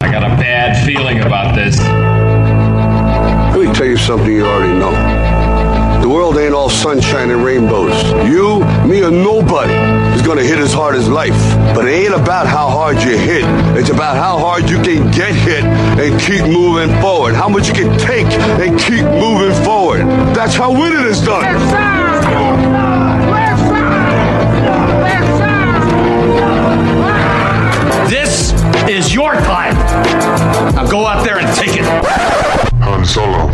I got a bad feeling about this. Let me tell you something you already know. The world ain't all sunshine and rainbows. You, me, or nobody is gonna hit as hard as life. But it ain't about how hard you hit. It's about how hard you can get hit and keep moving forward. How much you can take and keep moving forward. That's how winning is done. Is your time. Now go out there and take it. Han Solo.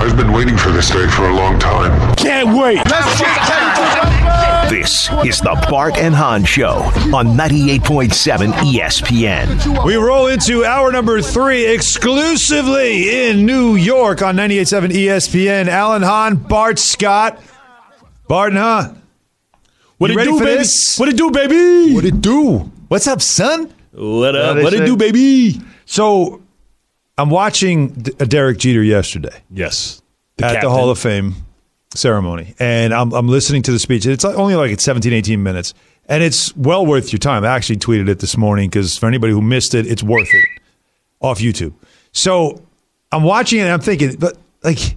I've been waiting for this day for a long time. Can't wait. This is the Bart and Hahn Show on 98.7 ESPN. We roll into hour number three exclusively in New York on 98.7 ESPN. Alan Hahn, Bart Scott. Bart and Hahn. What You it do, for baby? this? What it do, baby? What it do? What's up, son? What Yeah, up? What it do, baby? So I'm watching D- uh, Derek Jeter yesterday Yes. at the Hall of Fame ceremony, and I'm, I'm listening to the speech. It's only like it's 17, 18 minutes, and it's well worth your time. I actually tweeted it this morning because for anybody who missed it, it's worth it off YouTube. So I'm watching it and I'm thinking, but like,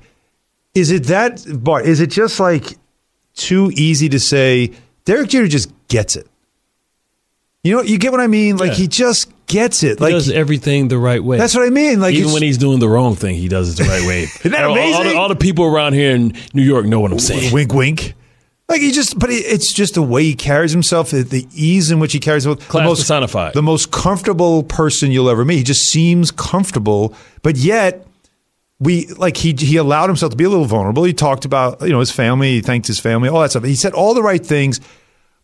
is it that, Bart, is it just like too easy to say Derek Jeter just gets it? You know, you get what I mean? Like, Yeah. he just gets it. He like, does everything the right way. that's what I mean. Like, Even when he's doing the wrong thing, he does it the right way. Isn't that All- All, amazing? the, all the people around here in New York know what I'm saying. Wink, wink. Like he just, but it- it's just the way he carries himself, the- the ease in which he carries himself. Class the most personified. The most comfortable person you'll ever meet. He just seems comfortable, but yet we like he he allowed himself to be a little vulnerable. He talked about you know his family. He thanked his family, all that stuff. He said all the right things,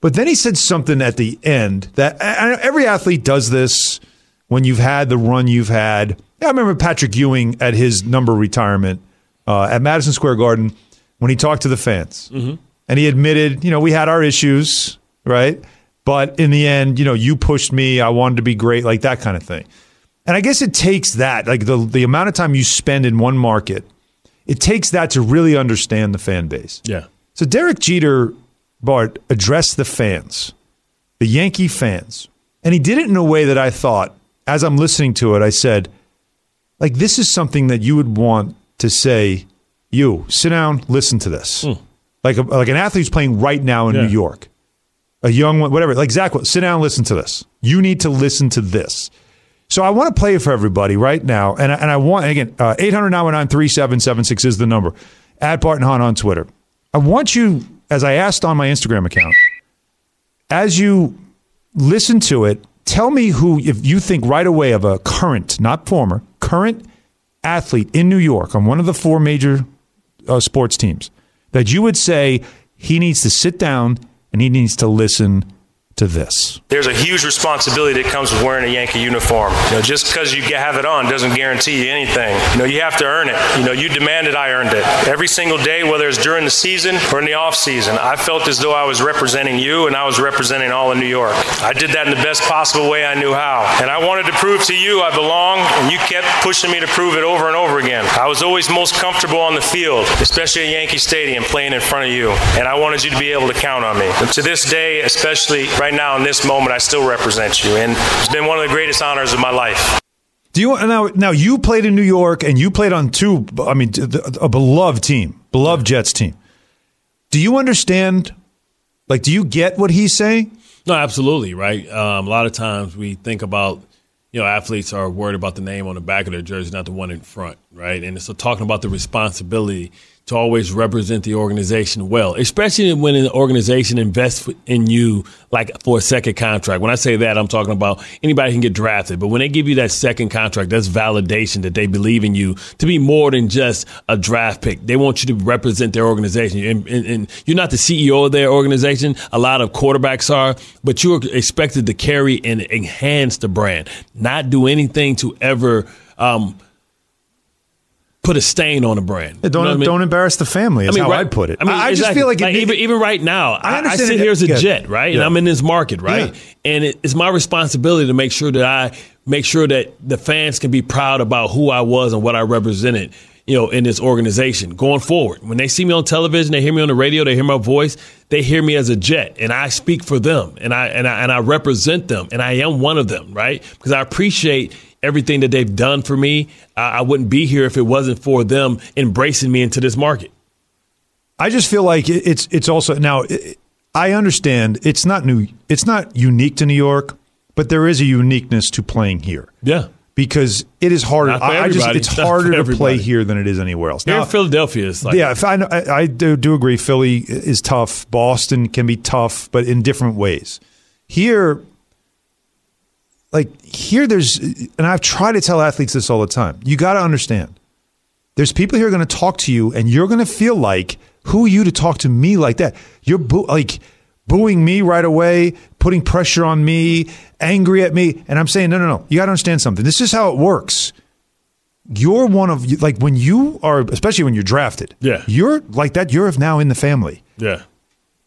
but then he said something at the end that every athlete does this when you've had the run you've had. I remember Patrick Ewing at his number retirement uh, at Madison Square Garden when he talked to the fans, and he admitted, you know, we had our issues, right? But in the end, you know, you pushed me. I wanted to be great, like that kind of thing. And I guess it takes that, like the the amount of time you spend in one market, it takes that to really understand the fan base. Yeah. So Derek Jeter, Bart, addressed the fans, the Yankee fans, and he did it in a way that I thought, as I'm listening to it, I said, like this is something that you would want to say. You sit down, listen to this, like a, like an athlete's playing right now in. Yeah. New York, a young one, whatever. Like Zach, sit down, listen to this. You need to listen to this. So I want to play it for everybody right now, and I, and I want again uh, eight hundred nine one nine three seven seven six is the number. At Barton Hahn on Twitter. I want you, as I asked on my Instagram account, as you listen to it, tell me who, if you think right away of a current, not former, current athlete in New York on one of the four major uh, sports teams that you would say he needs to sit down and he needs to listen to this. There's a huge responsibility that comes with wearing a Yankee uniform. You know, just because you have it on doesn't guarantee you anything. You know, you have to earn it. You know, you demanded I earned it. Every single day, whether it's during the season or in the off season, I felt as though I was representing you and I was representing all of New York. I did that in the best possible way I knew how. And I wanted to prove to you I belong, and you kept pushing me to prove it over and over again. I was always most comfortable on the field, especially at Yankee Stadium, playing in front of you. And I wanted you to be able to count on me. And to this day, especially right now in this moment, I still represent you. And it's been one of the greatest honors of my life. Do you now? Now you played in New York and you played on two. I mean, a beloved team, beloved Jets team. Do you understand? Like, do you get what he's saying? No, absolutely, right? Um, a lot of times we think about, you know, athletes are worried about the name on the back of their jersey, not the one in front, right? And so talking about the responsibility to always represent the organization well, especially when an organization invests in you like for a second contract. When I say that, I'm talking about anybody can get drafted, but when they give you that second contract, that's validation that they believe in you to be more than just a draft pick. They want you to represent their organization, and, and, and you're not the CEO of their organization. A lot of quarterbacks are, but you're expected to carry and enhance the brand, not do anything to ever. Um, put a stain on a brand. Yeah, don't You know what I mean? don't embarrass the family. Is how right- I'd put it. I mean, I just feel like, Like, even even right now, I, I, sit it. here as a Yeah. jet, right, and I'm in this market, right, Yeah. and it, it's my responsibility to make sure that I make sure that the fans can be proud about who I was and what I represented. you know, in this organization going forward. When they see me on television, they hear me on the radio, they hear my voice, they hear me as a Jet, and I speak for them, and I and I and I represent them, and I am one of them, right? Because I appreciate everything that they've done for me. I, I wouldn't be here if it wasn't for them embracing me into this market. I just feel like it's it's also now. it- I understand it's not new. It's not unique to New York, but there is a uniqueness to playing here. Yeah. because it is harder. I I just it's Not harder to play here than it is anywhere else. Here Now, in Philadelphia, is like yeah, if I, I, I do, do agree. Philly is tough. Boston can be tough, but in different ways. Here, like here, there's, and I've tried to tell athletes this all the time. You got to understand. There's people here going to talk to you, and you're going to feel like, who are you to talk to me like that? You're boo- like booing me right away, putting pressure on me, angry at me, and I'm saying, no, no, no. You got to understand something. This is how it works you're one of like when you are especially when you're drafted Yeah. you're like that you're now in the family yeah,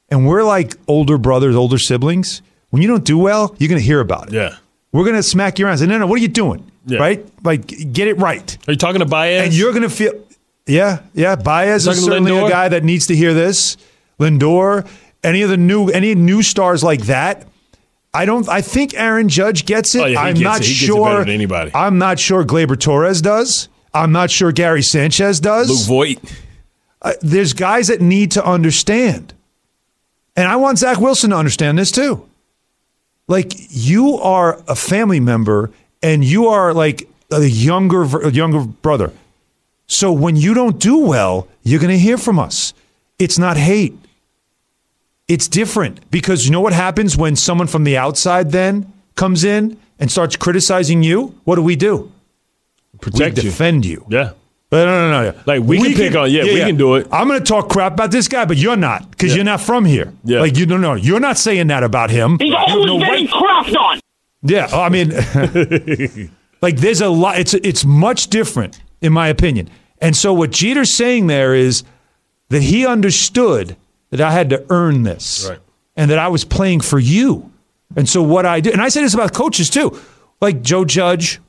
and we're like older brothers older siblings when you don't do well you're going to hear about it yeah. We're going to smack you around and no no what are you doing Yeah. right like get it right Are you talking to Baez? and you're going to feel yeah yeah Baez is certainly a guy that needs to hear this Lindor any of the new any new stars like that I don't. I think Aaron Judge gets it. Oh, yeah, I'm gets not it. It sure. better than anybody. I'm not sure Gleyber Torres does. I'm not sure Gary Sanchez does. Luke Voit. Uh, there's guys that need to understand. And I want Zach Wilson to understand this too. Like you are a family member and you are like a younger younger brother. So when you don't do well, you're going to hear from us. It's not hate. It's different because you know what happens when someone from the outside then comes in and starts criticizing you? What do we do? Protect we you. defend you. Yeah. But no, no, no. Like, we can pick on- yeah, we can do it. I'm going to talk crap about this guy, but you're not because Yeah. you're not from here. Yeah. Like you don't know. You're not saying that about him. He's You have always no getting right- crapped on. Yeah, I mean, like there's a lot. It's it's much different, in my opinion. And so what Jeter's saying there is that he understood that I had to earn this, Right. and that I was playing for you. And so what I did, and I say this about coaches too, like Joe Judge.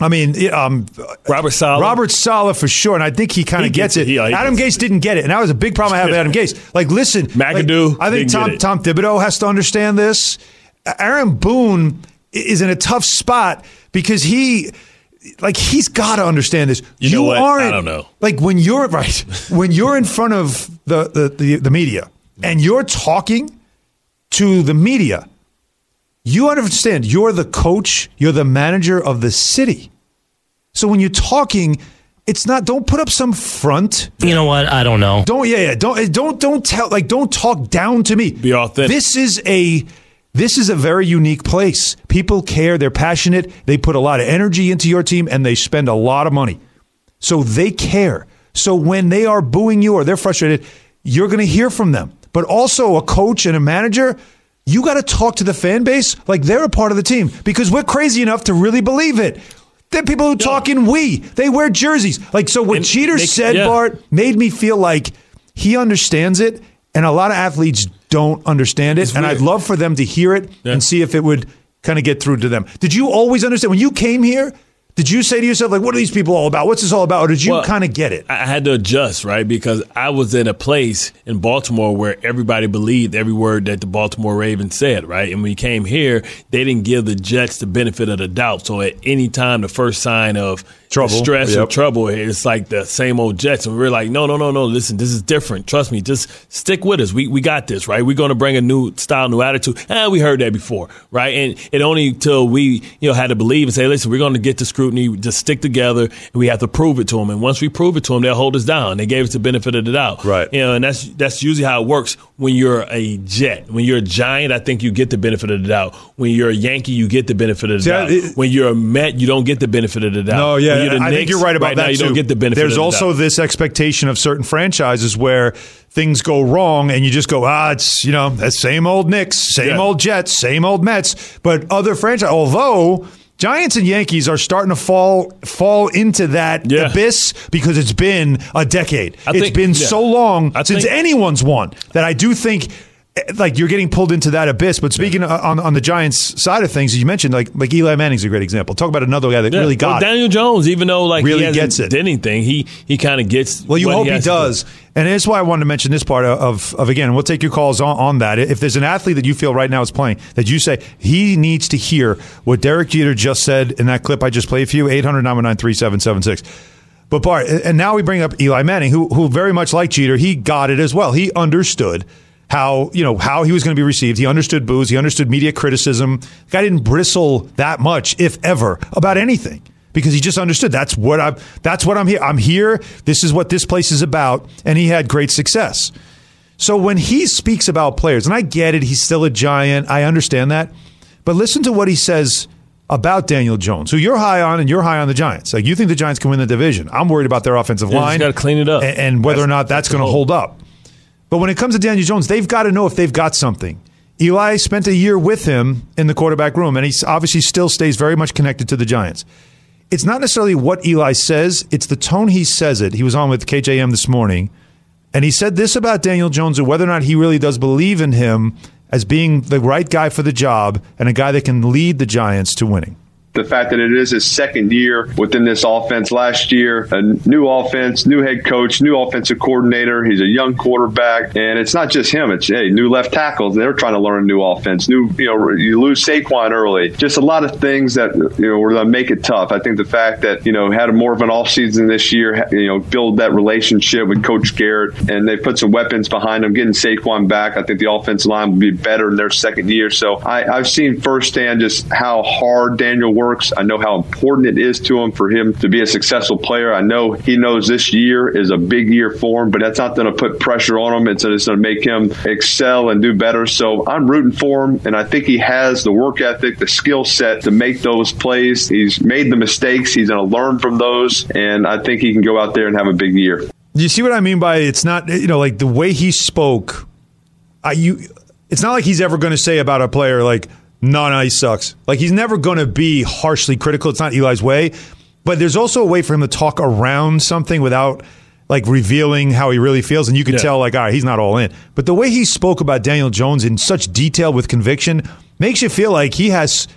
I mean, um, Robert Saleh. Robert Saleh for sure, and I think he kind of gets, gets it. it. He Adam gets Gase didn't get it, and that was a big problem I have with Adam Gase. Like, listen, McAdoo like, I think Tom. Tom Thibodeau has to understand this. Aaron Boone is in a tough spot because he, like, he's got to understand this. You know what? I aren't don't know. like when you're right when you're in front of the the, the, the media and you're talking to the media. You understand you're the coach, you're the manager of the city. So when you're talking, it's not don't put up some front. You know what? I don't know. Don't yeah, yeah. Don't don't don't tell like don't talk down to me. Be authentic. This is a this is a very unique place. People care, they're passionate, they put a lot of energy into your team and they spend a lot of money. So they care. So when they are booing you or they're frustrated, you're going to hear from them. But also a coach and a manager, you got to talk to the fan base like they're a part of the team because we're crazy enough to really believe it. There are people who talk in we. They wear jerseys. Like so what And Jeter they- said, yeah. Bart, made me feel like he understands it and a lot of athletes don't understand it It's and weird. I'd love for them to hear it Yeah. and see if it would kind of get through to them. Did you always understand when you came here? Did you say to yourself like what are these people all about? What's this all about? Or did you Well, kind of get it? I had to adjust, right? Because I was in a place in Baltimore where everybody believed every word that the Baltimore Ravens said, right? And when we came here, they didn't give the Jets the benefit of the doubt. So at any time, the first sign of Trouble. stress or Yep. trouble, it's like the same old Jets. And we are like, no, no, no, no. Listen, this is different. Trust me. Just stick with us. We we got this, right? We're going to bring a new style, new attitude. And we heard that before, right? And it only until we you know had to believe and say, listen, we're going to get the scrutiny. Just stick together, and we have to prove it to them. And once we prove it to them, they'll hold us down. They gave us the benefit of the doubt, Right. You know, and that's that's usually how it works when you're a Jet. When you're a Giant, I think you get the benefit of the doubt. When you're a Yankee, you get the benefit of the doubt. It- when you're a Met, you don't get the benefit of the doubt. No, yeah, When you're the I think you're right about right that now, you too. don't get the benefit. There's of the also doubt. this expectation of certain franchises where things go wrong, and you just go, ah, it's you know, that same old Knicks, same Yeah. old Jets, same old Mets. But other franchise, although Giants and Yankees are starting to fall fall into that Yeah. abyss because it's been a decade. I It's think- been yeah. so long I since think- anyone's won that I do think. Like you're getting pulled into that abyss. But speaking yeah. on on the Giants side of things, as you mentioned, like like Eli Manning's a great example. Talk about another guy that yeah. really got well, Daniel Jones, even though like really he gets it. Anything? He he kind of gets. Well, you hope he, he does, do. and that's why I wanted to mention this part of of again. We'll take your calls on, on that. If there's an athlete that you feel right now is playing that you say he needs to hear what Derek Jeter just said in that clip I just played for you, 800 3776 But Bart, and now we bring up Eli Manning, who who very much like Jeter, he got it as well. He understood how you know how he was going to be received. He understood booze. He understood media criticism. The guy didn't bristle that much, if ever, about anything because he just understood that's what I'm. That's what I'm here. I'm here. This is what this place is about, and he had great success. So when he speaks about players, and I get it, he's still a giant. I understand that, but listen to what he says about Daniel Jones, who you're high on, and you're high on the Giants. Like you think the Giants can win the division. I'm worried about their offensive yeah, line. Got to clean it up, and, and whether that's, or not that's, that's going to hold up. But when it comes to Daniel Jones, they've got to know if they've got something. Eli spent a year with him in the quarterback room, and he obviously still stays very much connected to the Giants. It's not necessarily what Eli says, it's the tone he says it. He was on with KJM this morning, and he said this about Daniel Jones and whether or not he really does believe in him as being the right guy for the job and a guy that can lead the Giants to winning the fact that it is his second year within this offense. Last year, a new offense, new head coach, new offensive coordinator. He's a young quarterback, and it's not just him. It's hey, new left tackles. They're trying to learn a new offense. New, you know, you lose Saquon early. Just a lot of things that you know were going to make it tough. I think the fact that you know had more of an offseason this year, you know, build that relationship with Coach Garrett, and they put some weapons behind him, getting Saquon back. I think the offensive line will be better in their second year. So I, I've seen firsthand just how hard Daniel works works. I know how important it is to him for him to be a successful player. I know he knows this year is a big year for him, but that's not going to put pressure on him. It's, it's going to make him excel and do better. So I'm rooting for him, and I think he has the work ethic, the skill set to make those plays. He's made the mistakes. He's going to learn from those, and I think he can go out there and have a big year. You see what I mean by it's not you know like the way he spoke. I you, it's not like he's ever going to say about a player like no, no, he sucks. Like he's never going to be harshly critical. It's not Eli's way, but there's also a way for him to talk around something without like revealing how he really feels, and you can yeah. tell like, all right, he's not all in. But the way he spoke about Daniel Jones in such detail with conviction makes you feel like he has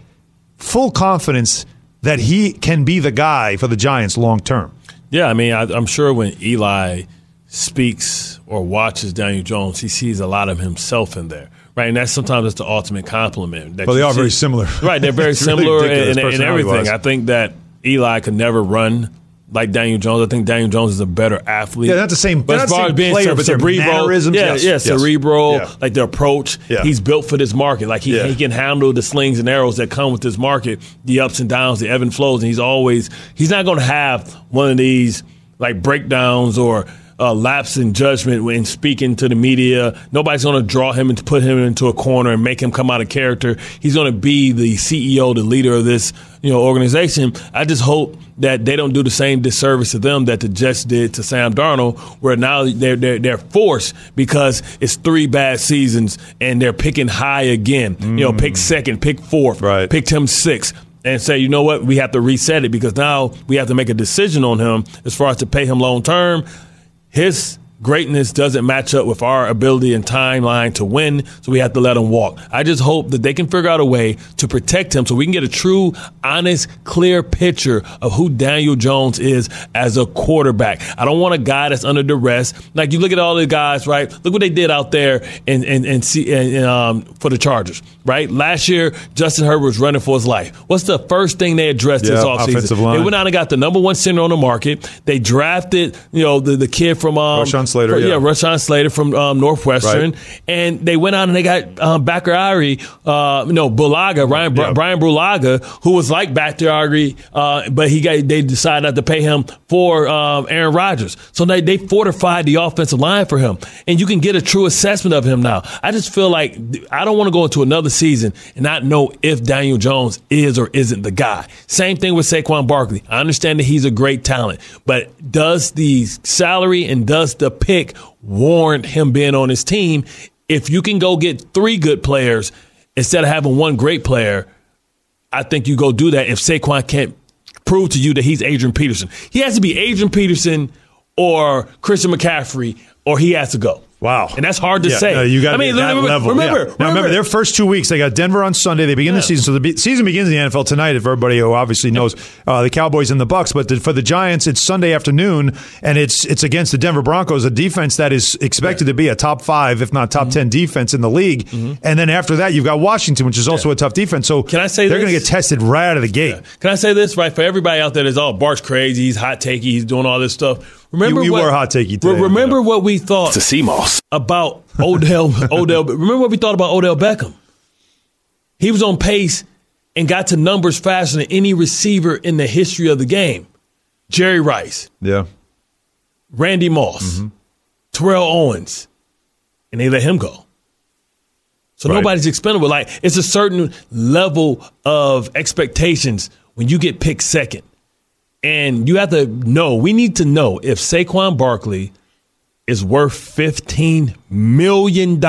full confidence that he can be the guy for the Giants long term. Yeah, I mean, I, I'm sure when Eli speaks or watches Daniel Jones, he sees a lot of himself in there right? And that's sometimes it's the ultimate compliment. That well, they are see. very similar, right? They're very similar really in, in, in everything. I think that Eli could never run like Daniel Jones. I think Daniel Jones is a better athlete. Yeah, not the same. But as far as being player, but cerebral, yeah, yes, yeah, yes. cerebral, yeah. like the approach. Yeah. He's built for this market. Like he, he can handle the slings and arrows that come with this market, the ups and downs, the ebb and flows. And he's always he's not going to have one of these like breakdowns or uh, lapse in judgment when speaking to the media. Nobody's going to draw him and put him into a corner and make him come out of character. He's going to be the CEO, the leader of this you know organization. I just hope that they don't do the same disservice to them that the Jets did to Sam Darnold, where now they're they're, they're forced because it's three bad seasons and they're picking high again. Mm. You know, pick mm. second, pick fourth, right. picked him sixth and say, you know what, we have to reset it because now we have to make a decision on him as far as to pay him long term his greatness doesn't match up with our ability and timeline to win, so we have to let him walk. I just hope that they can figure out a way to protect him so we can get a true, honest, clear picture of who Daniel Jones is as a quarterback. I don't want a guy that's under duress. Like you look at all the guys, right? Look what they did out there and and and see and, um, for the Chargers, right? Last year, Justin Herbert was running for his life. What's the first thing they addressed yeah, this offseason? They went out and got the number one center on the market. They drafted, you know, the, the kid from um, Slater. yeah. yeah, Rashawn Slater from um, Northwestern, right. and they went out and they got um, uh, no Bulaga, Ryan yeah. Bryan Bulaga, who was like Bakhtiari, uh, but he got they decided not to pay him for um, Aaron Rodgers. So they they fortified the offensive line for him, and you can get a true assessment of him now. I just feel like I don't want to go into another season and not know if Daniel Jones is or isn't the guy. Same thing with Saquon Barkley. I understand that he's a great talent, but does the salary and does the pick warrant him being on his team. If you can go get three good players instead of having one great player, I think you go do that if Saquon can't prove to you that he's Adrian Peterson. He has to be Adrian Peterson or Christian McCaffrey, or he has to go. Wow, and that's hard to Yeah, say. no, you got I mean, that remember, level. Remember, yeah. now remember their first two weeks. They got Denver on Sunday. They begin the season, so the be- season begins in the NFL tonight. If everybody who obviously knows uh, the Cowboys and the Bucks, but the, for the Giants, it's Sunday afternoon, and it's it's against the Denver Broncos, a defense that is expected to be a top five, if not top Mm-hmm. ten defense in the league. And then after that, you've got Washington, which is also a tough defense. So Can I say they're going to get tested right out of the gate? Can I say this right for everybody out there that's all Bart's crazy, he's hot takey, he's doing all this stuff. Remember You- you what, were hot takey today, Re- Remember what we thought It's a CMOS. about Odell Odell remember what we thought about Odell Beckham? He was on pace and got to numbers faster than any receiver in the history of the game. Jerry Rice, Yeah. Randy Moss, Mm-hmm. Terrell Owens, and they let him go. So Right. nobody's expendable. Like it's a certain level of expectations when you get picked second. And you have to know, we need to know if Saquon Barkley is worth $15 million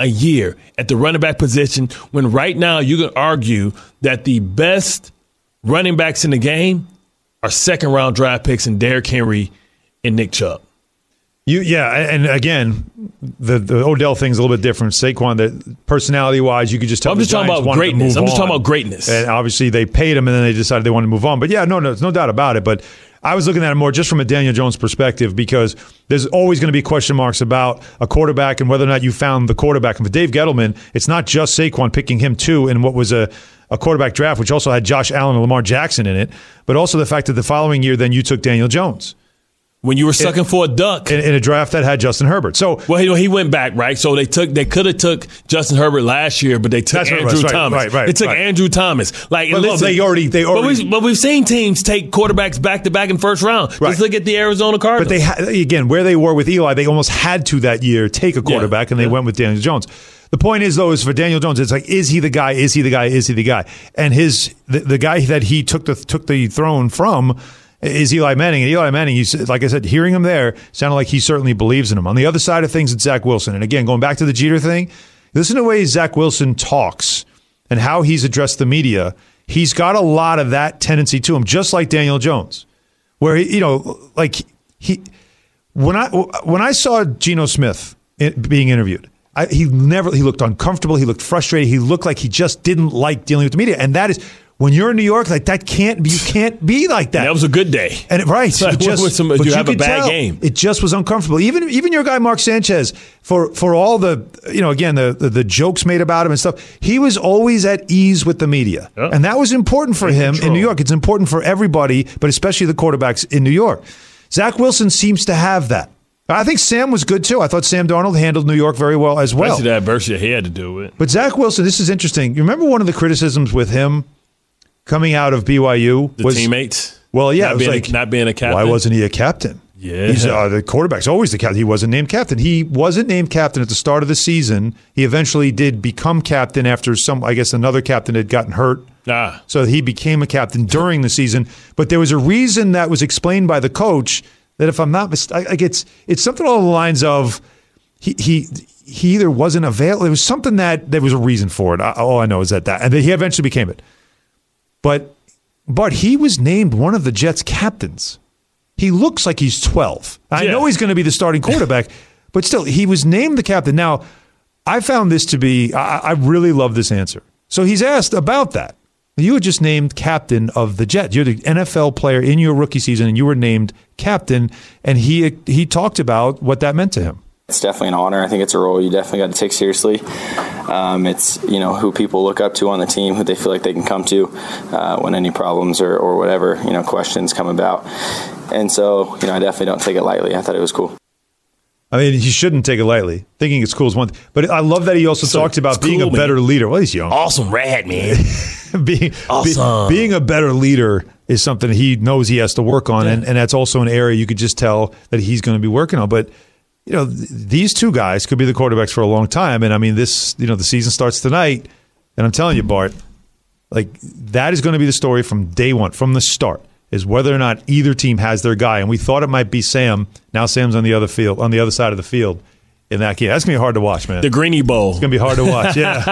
a year at the running back position when right now you can argue that the best running backs in the game are second round draft picks in Derrick Henry and Nick Chubb. You yeah, and again, the the Odell thing's a little bit different. Saquon, that personality wise, you could just tell. I'm the just talking about greatness. I'm just talking about greatness. And obviously, they paid him, and then they decided they wanted to move on. But yeah, no, no, there's no doubt about it. But I was looking at it more just from a Daniel Jones perspective because there's always going to be question marks about a quarterback and whether or not you found the quarterback. And for Dave Gettleman, it's not just Saquon picking him too in what was a a quarterback draft, which also had Josh Allen and Lamar Jackson in it, but also the fact that the following year, then you took Daniel Jones When you were sucking for a duck. in, in a draft that had Justin Herbert. So Well, he, he went back, right? So they took they could have took Justin Herbert last year, but they took Andrew was, right, Thomas. right, right, they took right. Andrew Thomas. Like, But, listen, they already- they But, already- we, but we've seen teams take quarterbacks back to back in first round. Right. Just look at the Arizona Cardinals. But they ha- again, where they were with Eli, they almost had to that year take a quarterback, and they yeah. went with Daniel Jones. The point is, though, is for Daniel Jones, it's like, is he the guy? Is he the guy? Is he the guy? And his the, the guy that he took the took the throne from is Eli Manning. And Eli Manning, he's, like I said, hearing him there sounded like he certainly believes in him. On the other side of things, it's Zach Wilson. And again, going back to the Jeter thing, listen to the way Zach Wilson talks and how he's addressed the media. He's got a lot of that tendency to him, just like Daniel Jones, where he, you know, like he when I when I saw Geno Smith being interviewed, I, he never he looked uncomfortable. He looked frustrated. He looked like he just didn't like dealing with the media. And that is when you're in New York, like that can't be. You can't be like that. that was a good day. And it, right, Like, it just, with some- but you have a bad tell game. It just was uncomfortable. Even even your guy Mark Sanchez, for for all the you know again the the, the jokes made about him and stuff, he was always at ease with the media, Yeah. and that was important for him in. New York. It's important for everybody, but especially the quarterbacks in New York. Zach Wilson seems to have that. I think Sam was good too. I thought Sam Darnold handled New York very well as well. Especially the adversity he had to do with. But Zach Wilson, this is interesting. You remember one of the criticisms with him coming out of BYU The was teammates. Well, yeah, not it was being, like a, not being a captain. Why wasn't he a captain? Yeah. He's, uh, the quarterback's always the captain. He wasn't named captain. He wasn't named captain at the start of the season. He eventually did become captain after some, I guess, another captain had gotten hurt. Ah. So he became a captain during the season. But there was a reason that was explained by the coach that, if I'm not mistaken, like it's it's something along the lines of he he he either wasn't available. It was something that there was a reason for it. I, all I know is that that, and then he eventually became it. But but he was named one of the Jets' captains. He looks like he's 12. I Yeah. know he's going to be the starting quarterback, but still, he was named the captain. Now, I found this to be, I, I really love this answer. So he's asked about that. You were just named captain of the Jets. You're the NFL player in your rookie season, and you were named captain. And he he talked about what that meant to him. It's definitely an honor. I think it's a role you definitely got to take seriously. Um, it's you know who people look up to on the team, who they feel like they can come to uh, when any problems or, or whatever you know questions come about. And so you know I definitely don't take it lightly. I thought it was cool. I mean, he shouldn't take it lightly. Thinking it's cool is one thing. But I love that he also So, talked about being cool, a better man. leader. Well, he's young. Awesome rad, man. being, be- Awesome. being a better leader is something he knows he has to work on, and, and that's also an area you could just tell that he's going to be working on. But you know, th- these two guys could be the quarterbacks for a long time, and I mean, this you know, the season starts tonight, and I'm telling you, Bart, like that is going to be the story from day one, from the start, is whether or not either team has their guy. And we thought it might be Sam. Now Sam's on the other field, on the other side of the field in that game. That's gonna be hard to watch, man. the Greeny Bowl. It's gonna be hard to watch. Yeah,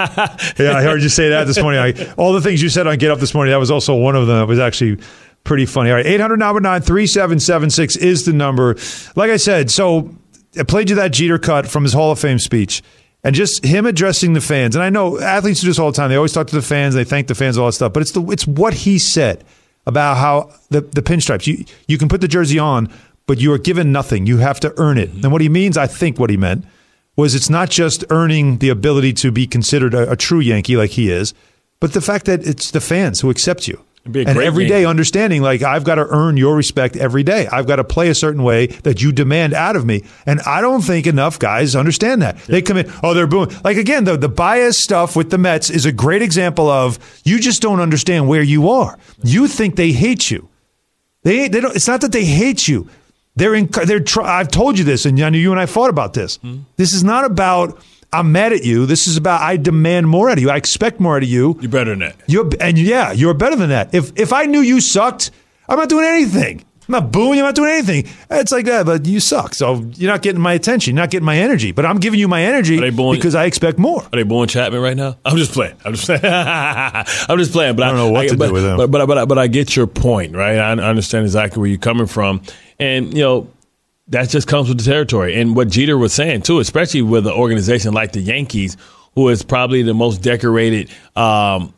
yeah. I heard you say that this morning. I, all the things you said on Get Up this morning. That was also one of them. That was actually pretty funny. All right, eight hundred nine nine three seven seven six is the number. Like I said, so I played you that Jeter cut from his Hall of Fame speech. And just him addressing the fans. And I know athletes do this all the time. They always talk to the fans, they thank the fans, all that stuff. But it's the it's what he said about how the, the pinstripes. You you can put the jersey on, but you are given nothing. You have to earn it. And what he means, I think what he meant, was it's not just earning the ability to be considered a, a true Yankee like he is, but the fact that it's the fans who accept you. And every day Yankee. understanding like I've got to earn your respect every day. I've got to play a certain way that you demand out of me. And I don't think enough guys understand that. They come in, oh, they're booing. Like again, the, the bias stuff with the Mets is a great example of you just don't understand where you are. You think they hate you. They they don't. It's not that they hate you. They're in. They're. Try, I've told you this, and I know you and I fought about this. This is not about. I'm mad at you. This is about I demand more out of you. I expect more out of you. You're better than that. You're and yeah, you're better than that. If if I knew you sucked, I'm not doing anything. I'm not booing. I'm not doing anything. It's like that, but you suck. So you're not getting my attention. You're not getting my energy. But I'm giving you my energy Are they booing- because I expect more. Are they booing Chapman right now? I'm just playing. I'm just playing. I'm just playing. But I don't know what to do but, with him. But, but, but, but I get your point, right? I understand exactly where you're coming from. And, you know, that just comes with the territory. And what Jeter was saying, too, especially with an organization like the Yankees, who is probably the most decorated um,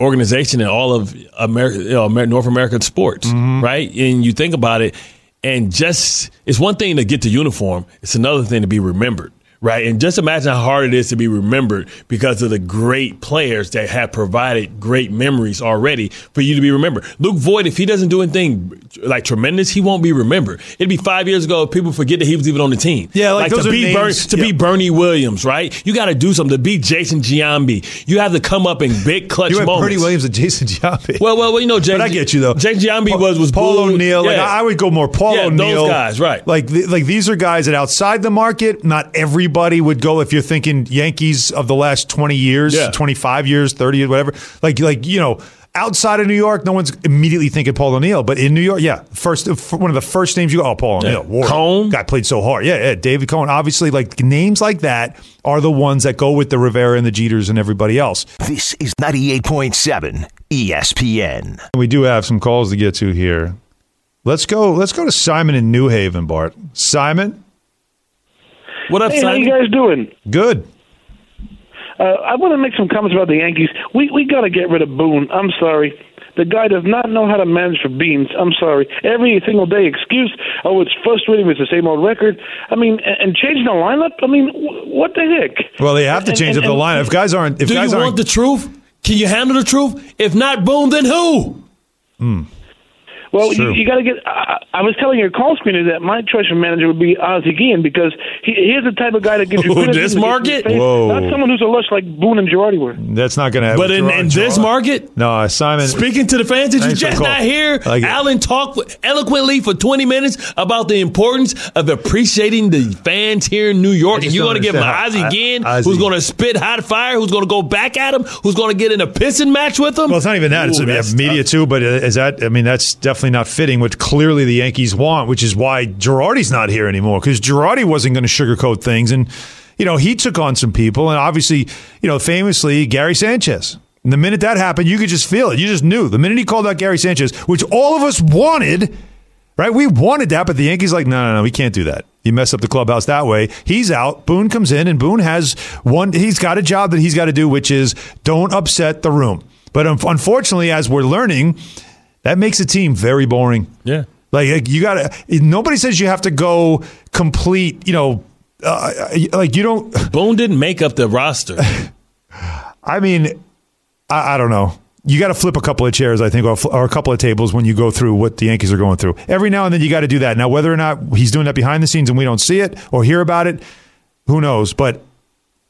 organization in all of America, you know, North American sports, Mm-hmm. right? And you think about it, and just it's one thing to get the uniform; it's another thing to be remembered, right? And just imagine how hard it is to be remembered because of the great players that have provided great memories already for you to be remembered. Luke Voit, if he doesn't do anything like tremendous, he won't be remembered. It'd be five years ago, people forget that he was even on the team. Yeah, like those to be names- to be Bernie Williams, right? You got to do something to beat Jason Giambi. You have to come up in big clutch You moments. Bernie Williams and Jason Giambi. Well, well, well, you know, Jason, but I get you though. Jason Giambi was was Paul booed. O'Neill. Like Yeah. I would go more Paul Yeah, those O'Neill. guys, right. Like like these are guys that outside the market, not everybody would go. If you're thinking Yankees of the last twenty years, Yeah. twenty five years, thirty years, whatever. Like like you know. Outside of New York, no one's immediately thinking Paul O'Neill, but in New York, yeah, first one of the first names you go, oh, Paul Yeah. O'Neill, War. Cone. guy played so hard, yeah, yeah, David Cone. Obviously, like names like that are the ones that go with the Rivera and the Jeters and everybody else. This is 98.7 ESPN. We do have some calls to get to here. Let's go. Let's go to Simon in New Haven, Bart. Simon, What up, Hey, how you guys doing? good. Uh, I want to make some comments about the Yankees. We we got to get rid of Boone. I'm sorry. The guy does not know how to manage for beans. I'm sorry. Every single day excuse. Oh, it's frustrating. It's the same old record. I mean, and, and changing the lineup. I mean, what the heck? Well, they have to change and- up the lineup. If guys aren't, if Do guys you aren't, want the truth? Can you handle the truth? If not, boom, then who? Well, you, True. you got to get. I, I was telling your call screener that my choice for manager would be Ozzie Guillen because he, he is the type of guy that gives you Ooh, criticism this that gets you in market? Whoa. Not someone who's a lush like Boone and Girardi were. that's not going to. Happen. But in, in this market, no, uh, Simon. speaking to the fans, did you Thanks for the just not hear I like it. Alan talk eloquently for 20 minutes about the importance of appreciating the fans here in New York? And you're going to give him understand Ozzie how- again, Ozzie. who's going to spit hot fire, who's going to go back at him, who's going to get in a pissing match with him? Well, it's not even that. It's Ooh, we that's have media tough. too. But uh, is that? I mean, that's definitely not fitting. Which clearly the Yankees want, which is why Girardi's not here anymore because Girardi wasn't going to sugarcoat things, and you know he took on some people, and obviously, you know, famously Gary Sanchez. And the minute that happened, you could just feel it. You just knew the minute he called out Gary Sanchez, which all of us wanted. Right, we wanted that, but the Yankees like, no, no, no, we can't do that. You mess up the clubhouse that way. He's out. Boone comes in, and Boone has one. He's got a job that he's got to do, which is don't upset the room. But unfortunately, as we're learning, that makes a team very boring. Yeah. Like you got to. Nobody says you have to go complete. You know, uh, like you don't. Boone didn't make up the roster. I mean, I, I don't know. You got to flip a couple of chairs, I think, or a couple of tables when you go through what the Yankees are going through. Every now and then, you got to do that. Now, whether or not he's doing that behind the scenes and we don't see it or hear about it, who knows? But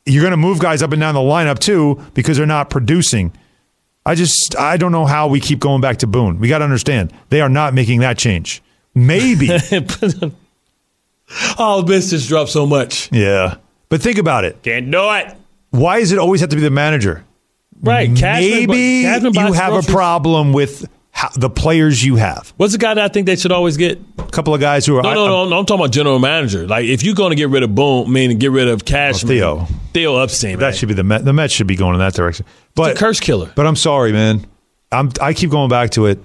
you're going to move guys up and down the lineup too because they're not producing. I just I don't know how we keep going back to Boone. We got to understand they are not making that change. Maybe, oh, this just dropped so much. yeah. But think about it. Can't do it. Why does it always have to be the manager? Right. Maybe Cashman you have a problem with how, the players you have. What's the guy that I think they should always get? A couple of guys who are No, I- no, no, no. I'm talking about general manager. Like, if you're going to get rid of Boone, mean, get rid of oh, Cashman, Theo. Theo Epstein, That man. should be the Met. The Mets should be going in that direction. It's But a curse killer. But I'm sorry, man. I'm I keep going back to it.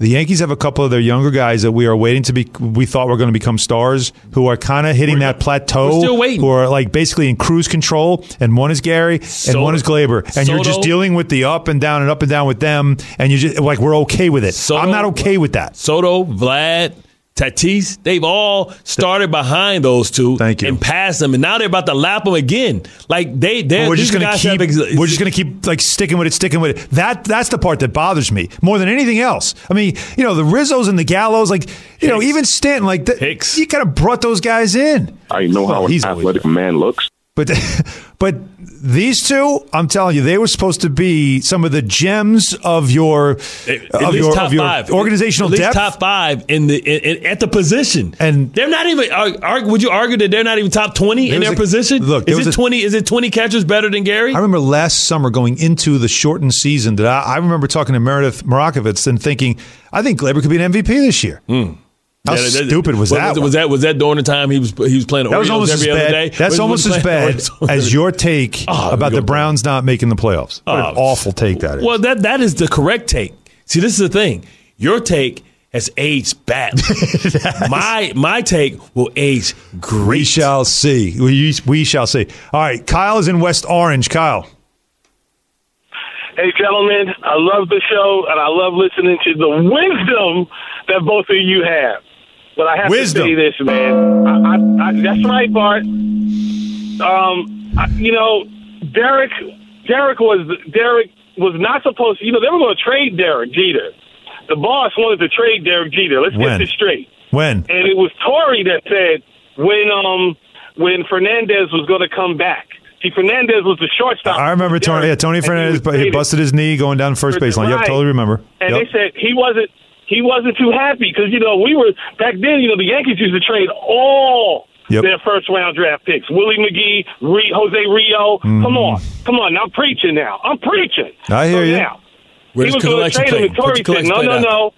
The Yankees have a couple of their younger guys that we are waiting to be. We thought were going to become stars, who are kind of hitting that plateau. we're still waiting. Who are like basically in cruise control, and one is Gary, and Soto- one is Gleyber, and you're just dealing with the up and down and up and down with them, and you just like we're okay with it. Soto- I'm not okay with that. Soto, Vlad, Tatis, they've all started behind those two Thank you. and passed them, and now they're about to lap them again. Like they, they're we're just gonna keep. ex- we're just gonna keep like sticking with it, sticking with it. That that's the part that bothers me more than anything else. I mean, you know, the Rizzos and the Gallos, like you know, even Stanton, like the, Hicks. you kind of brought those guys in. I know Well, how he's an always athletic man looks. But but these two, I'm telling you, they were supposed to be some of the gems of your At, of your, top of your five, organizational at least depth. top five in the in, in- at the position, And- they're not even. Would you argue that they're not even top twenty in their a- position? look, is it a- twenty? Is it twenty catchers better than Gary? I remember last summer going into the shortened season that I, I remember talking to Meredith Marakovits and thinking, I think Gleyber could be an MVP this year. Hmm. How Yeah, that- stupid was that? Was, one? that was that during the time he was he was playing That was almost as every other bad. day? That's Was- almost as bad Orioles as your take Oh, about the go- Browns not making the playoffs. What an Oh. awful take that is. Well, that that is the correct take. See, this is the thing. Your take has aged badly. my my take will age great. we shall see. We, we shall see. All right, Kyle is in West Orange. Kyle. Hey, gentlemen, I love the show and I love listening to the wisdom that both of you have. But I have Wisdom. to say this, man. I, I, I, that's right, Bart. Um, I, you know, Derek, Derek was Derek was not supposed. to, You know, they were going to trade Derek Jeter. The boss wanted to trade Derek Jeter. Let's When? get this straight. When? And it was Torre that said when um when Fernandez was going to come back. See, Fernandez was the shortstop. I remember Tony. Yeah, Tony Fernandez, but he busted his knee going down first For baseline. Yep, totally remember. And Yep. they said he wasn't he wasn't too happy because you know we were back then. You know the Yankees used to trade all Yep. their first round draft picks. Willie McGee, Re, Jose Rijo. Come on, come on. I'm preaching. Now I'm preaching. Mm-hmm. I hear so you. Now, Where's he was going to collection trade him, plate? and Torre Put the said collection no, no, out. no.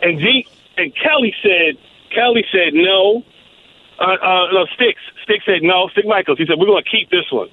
And G and Kelly said Kelly said no. Uh, uh, no, Sticks. Sticks said no. Stick Michaels. He said we're going to keep this one.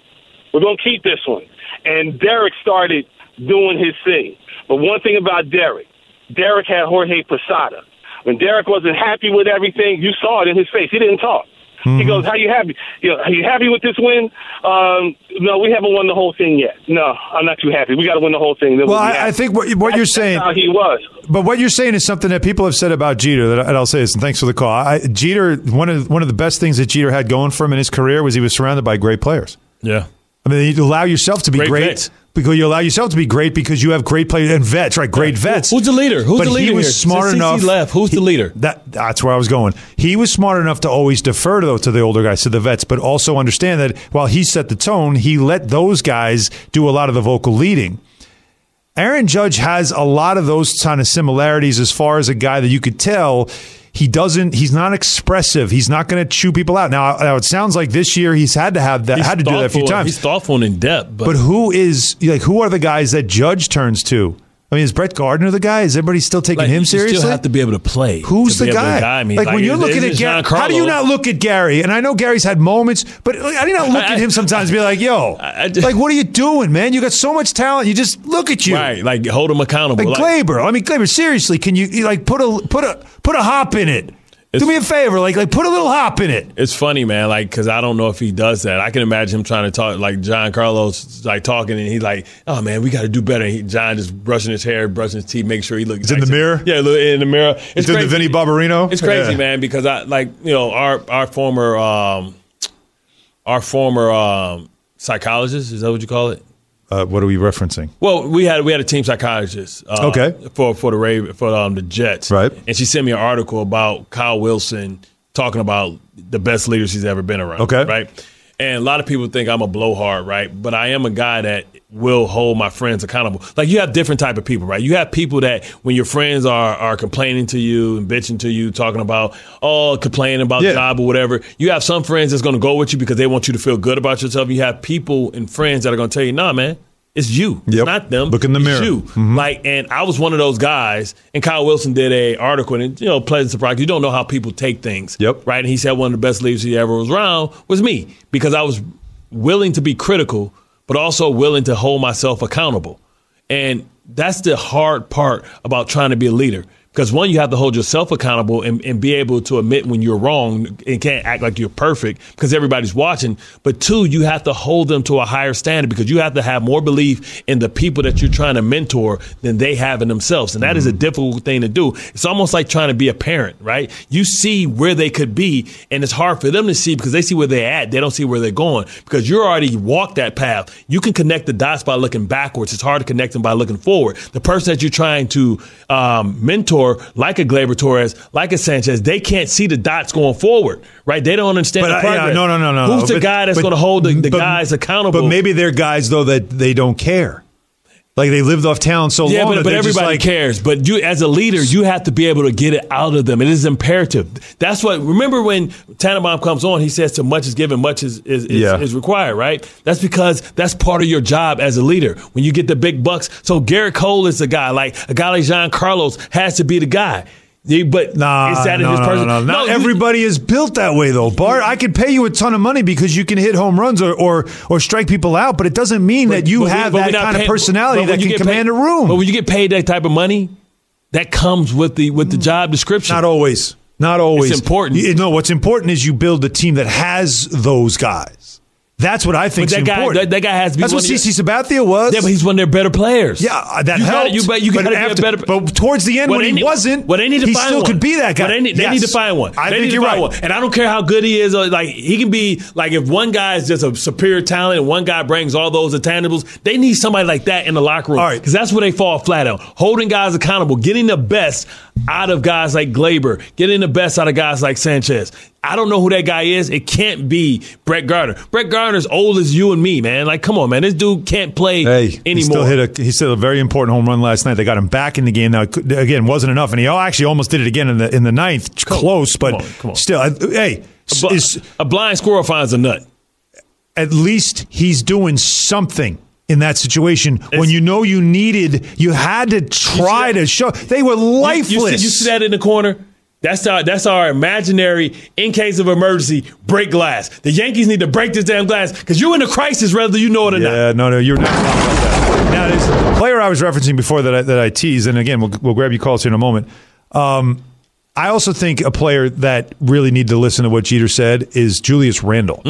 We're going to keep this one. And Derek started doing his thing. But one thing about Derek, Derek had Jorge Posada. When Derek wasn't happy with everything, you saw it in his face. He didn't talk. He Mm-hmm. goes, "How you happy? You know, are you happy with this win? Um, no, we haven't won the whole thing yet. No, I'm not too happy. We got to win the whole thing. Then Well, we'll I, I think what, what you're saying. that's how he was. But what you're saying is something that people have said about Jeter, that, and I'll say this, and thanks for the call. I, Jeter, one of one of the best things that Jeter had going for him in his career was he was surrounded by great players. Yeah. I mean, you allow yourself to be Great great, vets. Because you allow yourself to be great because you have great players and vets, right? Great vets. Who's the leader? Who's but the leader he was here? smart enough. left, who's the leader? That that's where I was going. He was smart enough to always defer to, to the older guys, to the vets, but also understand that while he set the tone, he let those guys do a lot of the vocal leading. Aaron Judge has a lot of those kind of similarities as far as a guy that you could tell he doesn't he's not expressive. He's not going to chew people out. Now, now it sounds like this year he's had to have that He's had to do that a few times. He's thoughtful and in depth, but, But who is like who are the guys that Judge turns to? I mean, is Brett Gardner the guy? Is everybody still taking like, him you seriously? still have to be able to play. Who's to the to guy? guide me. Like, when you're looking at Gary, how do you not look at Gary? And I know Gary's had moments, but like, I do not look I- at him sometimes and be like, "Yo, I- I like, what are you doing, man? You got so much talent. You just look at you, Right, like hold him accountable. Like, Like, Gleyber. I mean, Gleyber. Seriously, can you, you like put a put a put a hop in it? Do me a favor, like like put a little hop in it. It's funny, man. Like, cause I don't know if he does that. I can imagine him trying to talk, like Giancarlo, like talking, and he's like, "Oh man, we got to do better." And he, John just brushing his hair, brushing his teeth, make sure he looks. It's in the mirror? Yeah, look in the mirror. It's Did the crazy. Vinny Barbarino? It's crazy, Yeah. man, because I like you know our our former um our former um psychologist. Is that what you call it? Uh, what are we referencing? Well, we had we had a team psychologist. Uh, Okay. For for the Raven for um, the Jets. Right. And she sent me an article about Kyle Wilson talking about the best leaders he's ever been around. Okay. Right. And a lot of people think I'm a blowhard, right? But I am a guy that will hold my friends accountable. Like you have different type of people, right? You have people that when your friends are are complaining to you and bitching to you, talking about oh complaining about Yeah. job or whatever. You have some friends that's going to go with you because they want you to feel good about yourself. You have people and friends that are going to tell you, nah, man, it's you, it's Yep. not them. Look in the It's mirror. You. Mhm. Like, and I was one of those guys. And Kyle Wilson did a article, and you know, pleasant surprise. You don't know how people take things. Yep. Right. And he said one of the best leaders he ever was around was me because I was willing to be critical, but also willing to hold myself accountable. And that's the hard part about trying to be a leader Because one, you have to hold yourself accountable and, and be able to admit when you're wrong and can't act like you're perfect because everybody's watching. But two, you have to hold them to a higher standard because you have to have more belief in the people that you're trying to mentor than they have in themselves. And that is a difficult thing to do. It's almost like trying to be a parent, right? You see where they could be, and it's hard for them to see because they see where they're at. They don't see where they're going because you're already walked that path. You can connect the dots by looking backwards. It's hard to connect them by looking forward. The person that you're trying to um, mentor, like a Gleyber Torres, like a Sanchez, they can't see the dots going forward, right? They don't understand But the uh, yeah, no, no, no, no. Who's the But- guy that's going to hold the, the but- guys accountable? But maybe they're guys though that they don't care. Like they lived off town so yeah, long. but, but everybody like, cares. But you, as a leader, you have to be able to get it out of them. It is imperative. That's what. Remember when Tannenbaum comes on, he says, "To much is given, much is is, is, Yeah. is required." Right? That's because that's part of your job as a leader. When you get the big bucks, so Gerrit Cole is the guy. Like a guy like Giancarlo has to be the guy. Yeah, But Nah, is that no, his no, person? no, no. Not everybody is built that way, though. Bart, I could pay you a ton of money because you can hit home runs or or, or strike people out, but it doesn't mean that you But we- have but that kind of personality that you can command paid- a room. But when you get paid that type of money, that comes with the with the mm. job description. Not always. Not always. It's important. You- no, what's important is you build a team that has those guys. That's what I think that is guy, important. that, that guy has to be. That's what CC Sabathia was. Yeah, but he's one of their better players. Yeah, uh, that you helped. Gotta, you bet you but got to be after- a better. But towards the end, when he need- wasn't, well, they need to he find still one. could be that guy. They need, they Yes. need to find one. I they think you're right. One. And I don't care how good he is. Like he can be like if one guy is just a superior talent and one guy brings all those intangibles, they need somebody like that in the locker room. All right. because that's where they fall flat on. Holding guys accountable, getting the best out of guys like Gleyber, getting the best out of guys like Sanchez. I don't know who that guy is. It can't be Brett Gardner. Brett Gardner's old as you and me, man. Like, come on, man. This dude can't play Hey, he anymore. still hit a he still a very important home run last night. They got him back in the game. Now again wasn't enough, and he actually almost did it again in the in the ninth. Close, but on, come on. still, hey, a, bl- is, a blind squirrel finds a nut. at least he's doing something in that situation when you know you needed, you had to try to show. They were lifeless. You, see, you see that in the corner? That's our that's our imaginary in case of emergency break glass. The Yankees need to break this damn glass because you're in a crisis whether you know it or not. Yeah, no, no, you're not wrong about that. Now, this player I was referencing before that I, that I teased, and again, we'll, we'll grab your calls here in a moment. Um, I also think a player that really need to listen to what Jeter said is Julius Randle.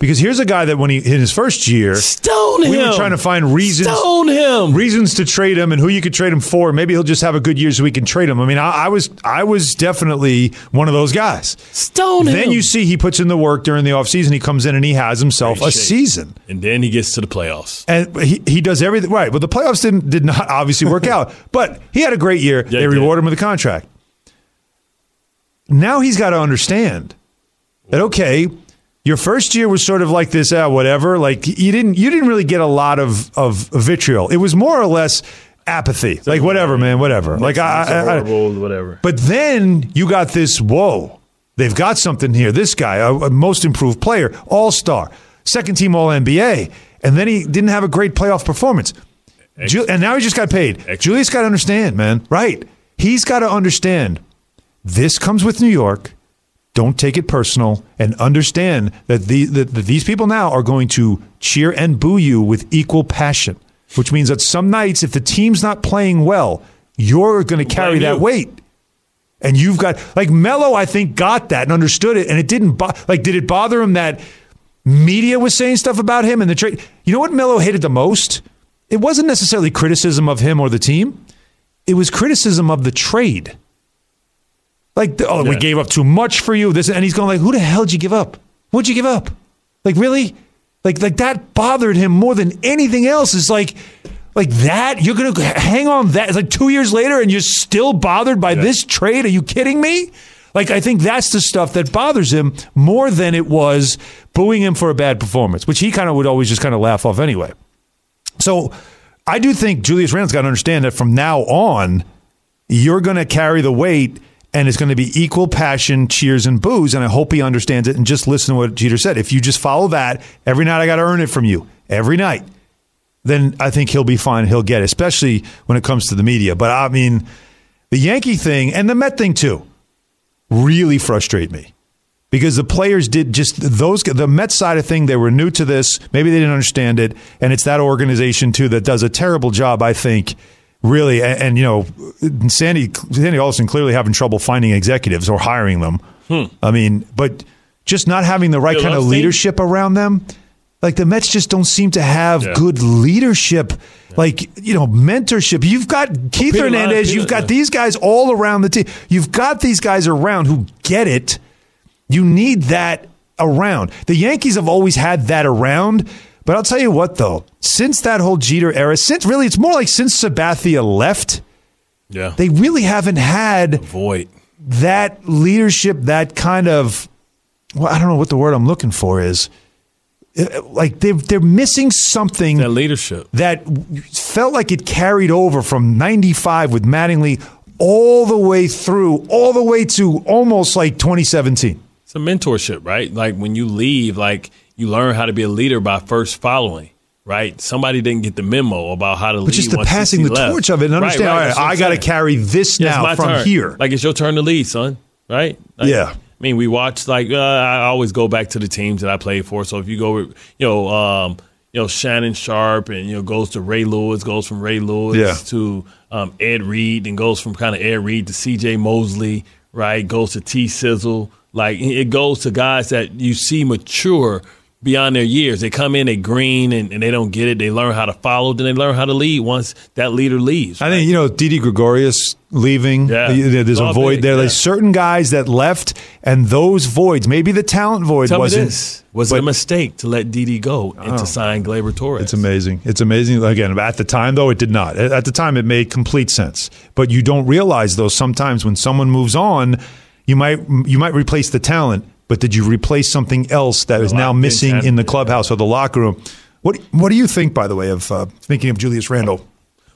Because here's a guy that when he in his first year, Stone we him. were trying to find reasons, Stone him. reasons to trade him, and who you could trade him for. Maybe he'll just have a good year so we can trade him. I mean, I, I was I was definitely one of those guys. Stone him. Then you see he puts in the work during the offseason. He comes in and he has himself a shape. season. and then he gets to the playoffs. And he, he does everything right. But the playoffs didn't did not obviously work out. But he had a great year. Yeah, they he did. reward him with a contract. Now he's got to understand that okay, your first year was sort of like this, uh, whatever. Like you didn't you didn't really get a lot of of vitriol. It was more or less apathy. Like whatever, man, whatever. Like I, I, I whatever. but then you got this whoa, they've got something here. This guy, a, a most improved player, all star, second team All NBA. And then he didn't have a great playoff performance. Ju- and now he just got paid. Julius got to understand, man. Right. He's got to understand this comes with New York. Don't take it personal and understand that, the, that, that these people now are going to cheer and boo you with equal passion, which means that some nights, if the team's not playing well, you're going to carry that weight. And you've got like Melo, I think, got that and understood it, and it didn't bo- like. Did it bother him that media was saying stuff about him and the trade? You know what Melo hated the most? It wasn't necessarily criticism of him or the team. It was criticism of the trade. Like, oh, we gave up too much for you. This and he's going like, who the hell did you give up? What'd you give up? Like, really? Like, like that bothered him more than anything else. It's like, like that. You're gonna hang on that. It's like two years later, and you're still bothered by this trade. Are you kidding me? Like, I think that's the stuff that bothers him more than it was booing him for a bad performance, which he kind of would always just kind of laugh off anyway. So I do think Julius Randle's got to understand that from now on, you're going to carry the weight and it's going to be equal passion, cheers, and boos. And I hope he understands it and just listen to what Jeter said. If you just follow that, every night I got to earn it from you, every night, then I think he'll be fine. He'll get it, especially when it comes to the media. But I mean, the Yankee thing and the Met thing too really frustrate me because the players did just those the Met side of thing they were new to this maybe they didn't understand it and it's that organization too that does a terrible job I think really, and, and you know, Sandy Sandy Alderson clearly having trouble finding executives or hiring them. Hmm. I mean, but just not having the right kind of leadership around them. Like the Mets just don't seem to have Yeah. good leadership, like you know, mentorship. You've got Keith Lyon, Hernandez, you've got yeah. these guys all around the team. You've got these guys around who get it. You need that around. The Yankees have always had that around. But I'll tell you what, though, since that whole Jeter era, since really, it's more like since Sabathia left, Yeah. they really haven't had Void. that leadership, that kind of, well, I don't know what the word I'm looking for is. Uh, Like they're, they're missing something That leadership. that felt like it carried over from 95 with Mattingly all the way through, all the way to almost like 2017. It's a mentorship, right? Like when you leave, like you learn how to be a leader by first following, right? Somebody didn't get the memo about how to lead. But just the passing the left. torch of it and understand, right, all right, I got to carry this Yeah, now from turn. here. Like it's your turn to lead, son. Right? Like, Yeah. I mean, we watched like uh, I always go back to the teams that I played for. So if you go, you know, um, you know Shannon Sharpe, and you know goes to Ray Lewis, goes from Ray Lewis Yeah. to um, Ed Reed, and goes from kind of Ed Reed to C.J. Mosley, right? Goes to T Sizzle. Like it goes to guys that you see mature beyond their years. They come in, they green, and, and they don't get it. They learn how to follow, then they learn how to lead once that leader leaves. I think you know Didi Gregorius leaving. Yeah. There's a void big, there. yeah. There's certain guys that left, and those voids. Maybe the talent void Tell wasn't. this: was it a mistake to let Didi go and Oh. to sign Gleyber Torres? It's amazing. It's amazing. Again, at the time, though, it did not. At at the time, it made complete sense. But you don't realize, though, sometimes when someone moves on, you might you might replace the talent, but did you replace something else that is now missing in the clubhouse or the locker room? What What do you think, by the way, of uh, thinking of Julius Randle?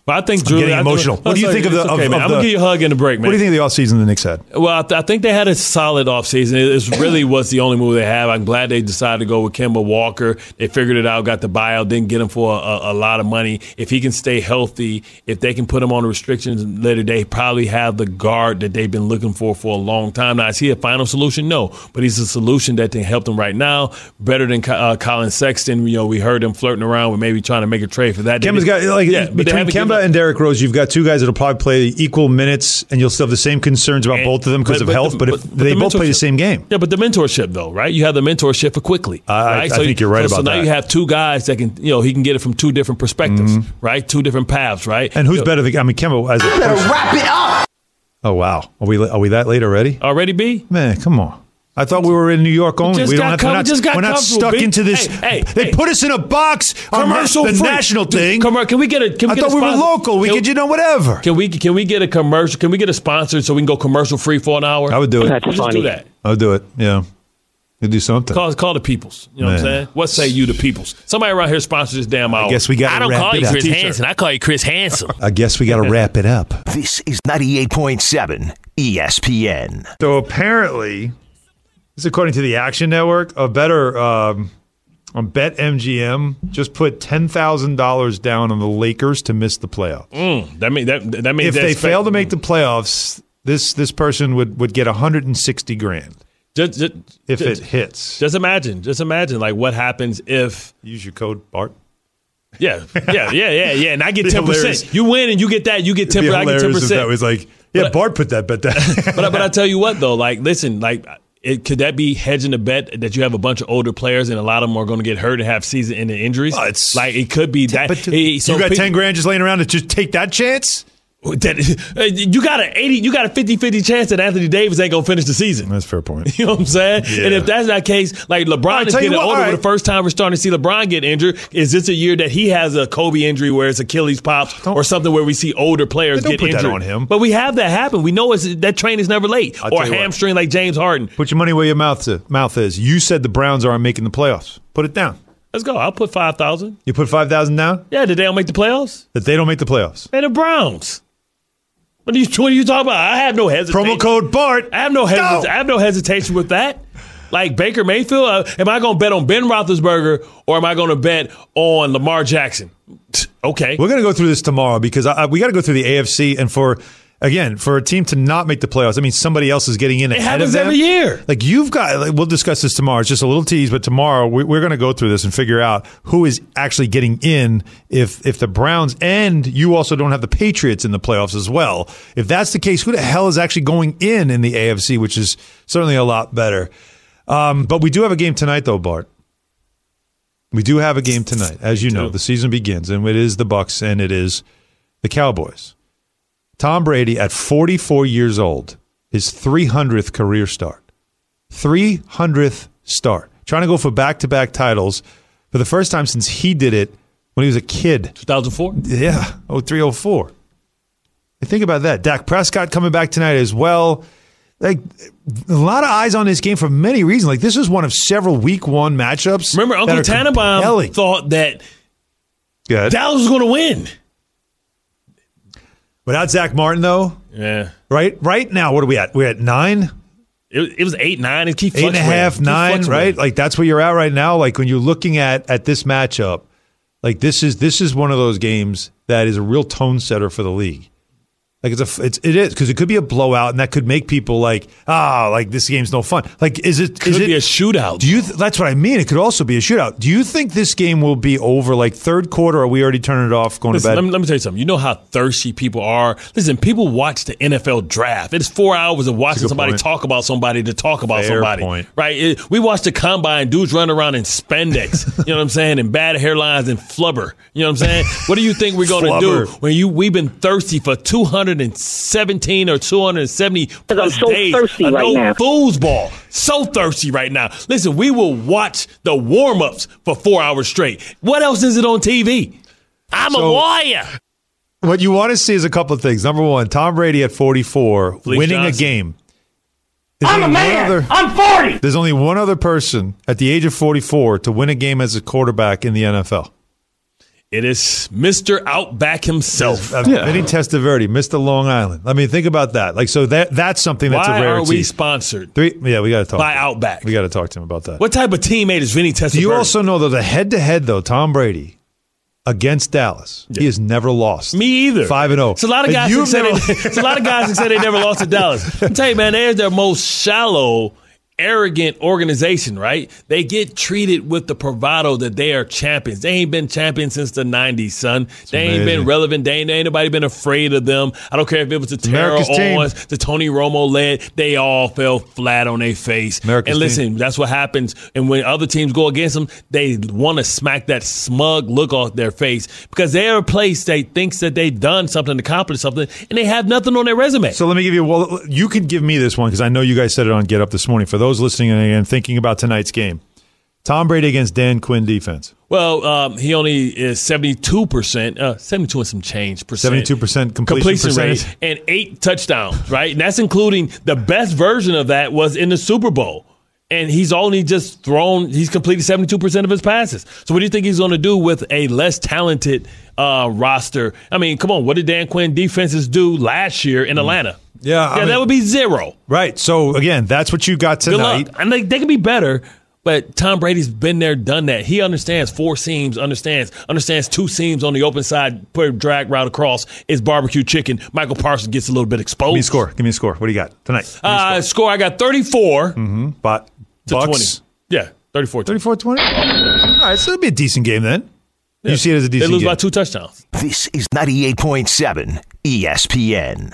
But I think I'm getting I think- emotional. What do you think of the? okay, of, man. of I'm the- gonna give you a hug in the break, man. What do you think of the offseason the Knicks had? Well, I, th- I think they had a solid offseason. It it's really was the only move they have. I'm glad they decided to go with Kemba Walker. They figured it out, got the buyout, didn't get him for a, a, a lot of money. If he can stay healthy, if they can put him on restrictions later, they probably have the guard that they've been looking for for a long time. Now, is he a final solution? No, but he's a solution that can help them right now. Better than uh, Collin Sexton. You know, we heard him flirting around with maybe trying to make a trade for that. Kemba's got like Yeah, but between Kemba up- and Derrick Rose, you've got two guys that'll probably play equal minutes, and you'll still have the same concerns about And- both of them because of but health. the- But, if but- but they the both play the same game, Yeah, but the mentorship though, right? You have the mentorship for quickly. I- I right? think you're right so, about So now you have two guys that can, you know, he can get it from two different perspectives, mm-hmm. right? Two different paths, right? and who's You know, better? Than, I mean, Kemba as a person. wrap it up. Oh wow, are we are we that late already? Already, B. Man, come on. I thought we were in New York only. just we don't have, com- we're not, just got we're not stuck B. into this. Hey, hey, they hey. put us in a box on Commercial the free. national thing. commer- Can we get a? Can we I get thought a we were local. We Can- could, you know, whatever. Can we can we get a commercial? Can we get a sponsor so we can go commercial free for an hour? I would do it. That's Let's funny. do that. I would do it. Yeah, you do something. Call call the peoples. You know what I'm saying? What say you, the peoples? Somebody around here sponsor this damn hour. I guess we got. I don't call you Chris Hansen. I call you Chris Handsome. I guess we got to wrap it up. This is 98.7 ESPN. So apparently, this is according to the Action Network, a better um, on BetMGM just put ten thousand dollars down on the Lakers to miss the playoffs. Mm, that mean that that means If they fail to make the playoffs, this this person would would get one hundred and sixty grand just, just, if just, it hits. Just imagine, just imagine, like what happens if Use your code Bart. Yeah, yeah, yeah, yeah, yeah. And I get ten percent. You win and you get that. You get ten. I get ten if that percent. was like, yeah, But- Bart put that bet down. but but I tell you what though, like listen, like it, could that be hedging the bet that you have a bunch of older players and a lot of them are going to get hurt and have season-ending injuries? Oh, it's- like it could be that. but eh, so you got pe- ten grand just laying around to just take that chance. That, you got an eighty, you got a 50-50 chance that Anthony Davis ain't gonna finish the season. That's a fair point. You know what I'm saying? Yeah. And if that's not the case, like LeBron right, is getting what, older all for the first time we're starting to see LeBron get injured. Is this a year that he has a Kobe injury where it's Achilles pops or something where we see older players Don't get put that injured? on him. But we have that happen. We know it's, that train is never late. I'll or you what. hamstring like James Harden. Put your money where your mouth is. Mouth is. You said the Browns aren't making the playoffs. Put it down. Let's go. I'll put five thousand. You put five thousand down Yeah, did they don't make the playoffs? that they don't make the playoffs. They're the Browns. What are you, what are you talking about? I have no hesitation. Promo code Bart. I have no hesitation. I have no hesitation with that. Like Baker Mayfield, uh, am I going to bet on Ben Roethlisberger or am I going to bet on Lamar Jackson? Okay. We're going to go through this tomorrow because I, I- we got to go through the AFC and for again, for a team to not make the playoffs, I mean, somebody else is getting in It ahead of them. every year. Like you've got, like, we'll discuss this tomorrow. It's just a little tease, but tomorrow we, we're going to go through this and figure out who is actually getting in. If if the Browns and you also don't have the Patriots in the playoffs as well. If that's the case, who the hell is actually going in in the AFC, which is certainly a lot better. Um, but we do have a game tonight, though, Bart. We do have a game tonight, as you know. The season begins, and it is the Bucks and it is the Cowboys. Tom Brady at 44 years old, his 300th career start. 300th start. Trying to go for back to back titles for the first time since he did it when he was a kid. 2004? Yeah, 0304. Think about that. Dak Prescott coming back tonight as well. Like a lot of eyes on this game for many reasons. Like this is one of several week one matchups. Remember, Uncle Tannenbaum compelling. thought that Good. Dallas was going to win. Without Zack Martin, though, Yeah. right? Right now, what are we at? We're at nine, It, it was 8 9. It keeps eight and a half, nine, right? Like that's where you're at right now. Like when you're looking at at this matchup, like this is this is one of those games that is a real tone setter for the league. Like it's a it's it is because it could be a blowout and that could make people like ah like this game's no fun. Like is it Could is it be a shootout. Do you? Th- that's what I mean. It could also be a shootout. Do you think this game will be over like third quarter? Or are we already turning it off, going Listen, to bed? let, me, let me tell you something. You know how thirsty people are. Listen, people watch the NFL draft. It's four hours of watching somebody point. talk about somebody to talk about Fair somebody. point. Right? It- we watch the combine. Dudes run around in spandex. you know what I'm saying? And bad hairlines and flubber. You know what I'm saying? what do you think we're going to do when you we've been thirsty for 217 or 270 I'm plus so days thirsty of right no now. foosball? So thirsty right now. Listen, we will watch the warm ups for four hours straight. What else is it on TV? I'm a So- warrior. What you want to see is a couple of things. Number one, Tom Brady at 44 Felice winning Johnson. a game. There's I'm a man. other- I'm 40. There's only one other person at the age of 44 to win a game as a quarterback in the NFL. It is Mr. Outback himself. Uh, Vinny Testaverde, Mr. Long Island. I mean, think about that. Like, so that that's something that's Why a are we sponsored Three, yeah, we got to talk by. Outback? We got to talk to him about that. What type of teammate is Vinny Testaverde? Do you also know though the head to head though Tom Brady against Dallas, he has never lost. Me either. Five and zero. It's a lot of And guys. That say never- they, it's a lot of guys that say they never lost to Dallas. I'm tell you, man, they're their most shallow, arrogant organization. Right? They get treated with the bravado that they are champions. They ain't been champions since the '90s, son. they ain't been relevant. They ain't, ain't nobody been afraid of them. I don't care if it was the Terrell team. Owens, the Tony Romo led. They all fell flat on their face. America's and listen, that's what happens. And when other teams go against them, they want to smack that smug look off their face because they're a place that thinks that they've done something, accomplished something, and they have nothing on their resume. So let me give you. Well, you could give me this one because I know you guys said it on Get Up this morning. For those listening and thinking about tonight's game, Tom Brady against Dan Quinn defense. Well, um, he only is seventy-two percent, uh, seventy-two and some change percent, 72% completion percentage. rate, and eight touchdowns. Right, and that's including the best version of that was in the Super Bowl. And he's only just thrown. He's completed seventy-two percent of his passes. So, what do you think he's going to do with a less talented uh, roster? I mean, come on. What did Dan Quinn defenses do last year in Atlanta? Mm. Yeah, I yeah, mean- that would be zero. Right. So again, that's what you got tonight. And they, they can be better, but Tom Brady's been there, done that. He understands four seams, understands understands two seams on the open side, put a drag route across is barbecue chicken. Micah Parsons gets a little bit exposed. Give me a score. Give me a score. What do you got tonight? Give Uh, score. I got 34 Mm-hmm. But to Bucks, 20. Yeah, 34 34 20. All right, so it'll be a decent game then. You see it as a decent game. They lose game. by two touchdowns. This is 98.7 ESPN.